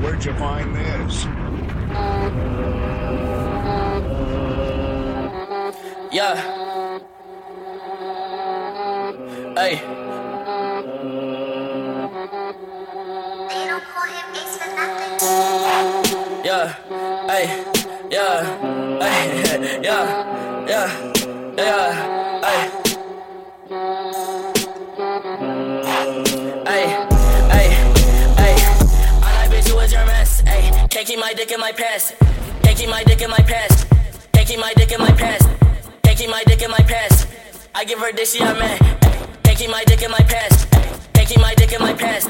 Where'd you find this? Yeah. Hey. They don't call him Ace for nothing. Yeah. Hey. Yeah. Hey. Yeah. Yeah. Yeah. Hey. Keep my dick in my pants. Keep my dick in my pants. Keep my dick in my pants. Keep my dick in my pants. I give her dick, she a man. Keep my dick in my pants. Keep my dick in my pants.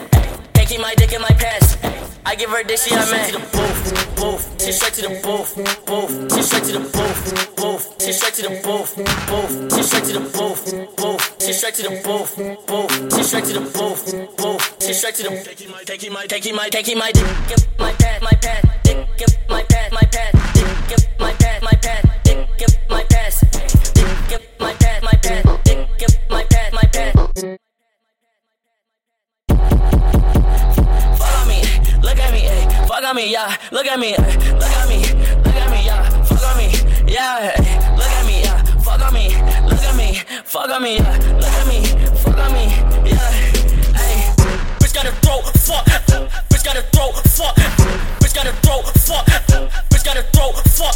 Keep my dick in my pants. I give her dick, she a man. To the booth, booth. She straight to the booth, booth. She straight to the booth, booth. She straight to the booth, booth. She straight to the booth, booth. She straight to the booth, booth. She straight to the booth, booth. She straight to the. Taking my, taking my, taking my, taking my dick, my pad, my pad, dick, my pad, my pad, Fuck me, yeah. Look at me, look at me, look at me, yeah. Fuck on me, yeah. Look at me, yeah. Fuck on me, look at me, fuck on me, yeah. Look at me, fuck on me, yeah. Hey, bitch got a throat, fuck. Bitch got a throat, fuck. Bitch got a throat, fuck. Bitch got a throat, fuck.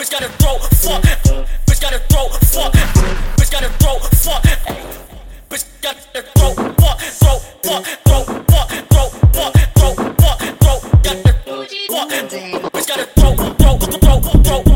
Bitch got a throat, fuck. Bitch got a throat, fuck. Bitch got a throat, fuck. Bitch got a throat, fuck, throat, fuck, go.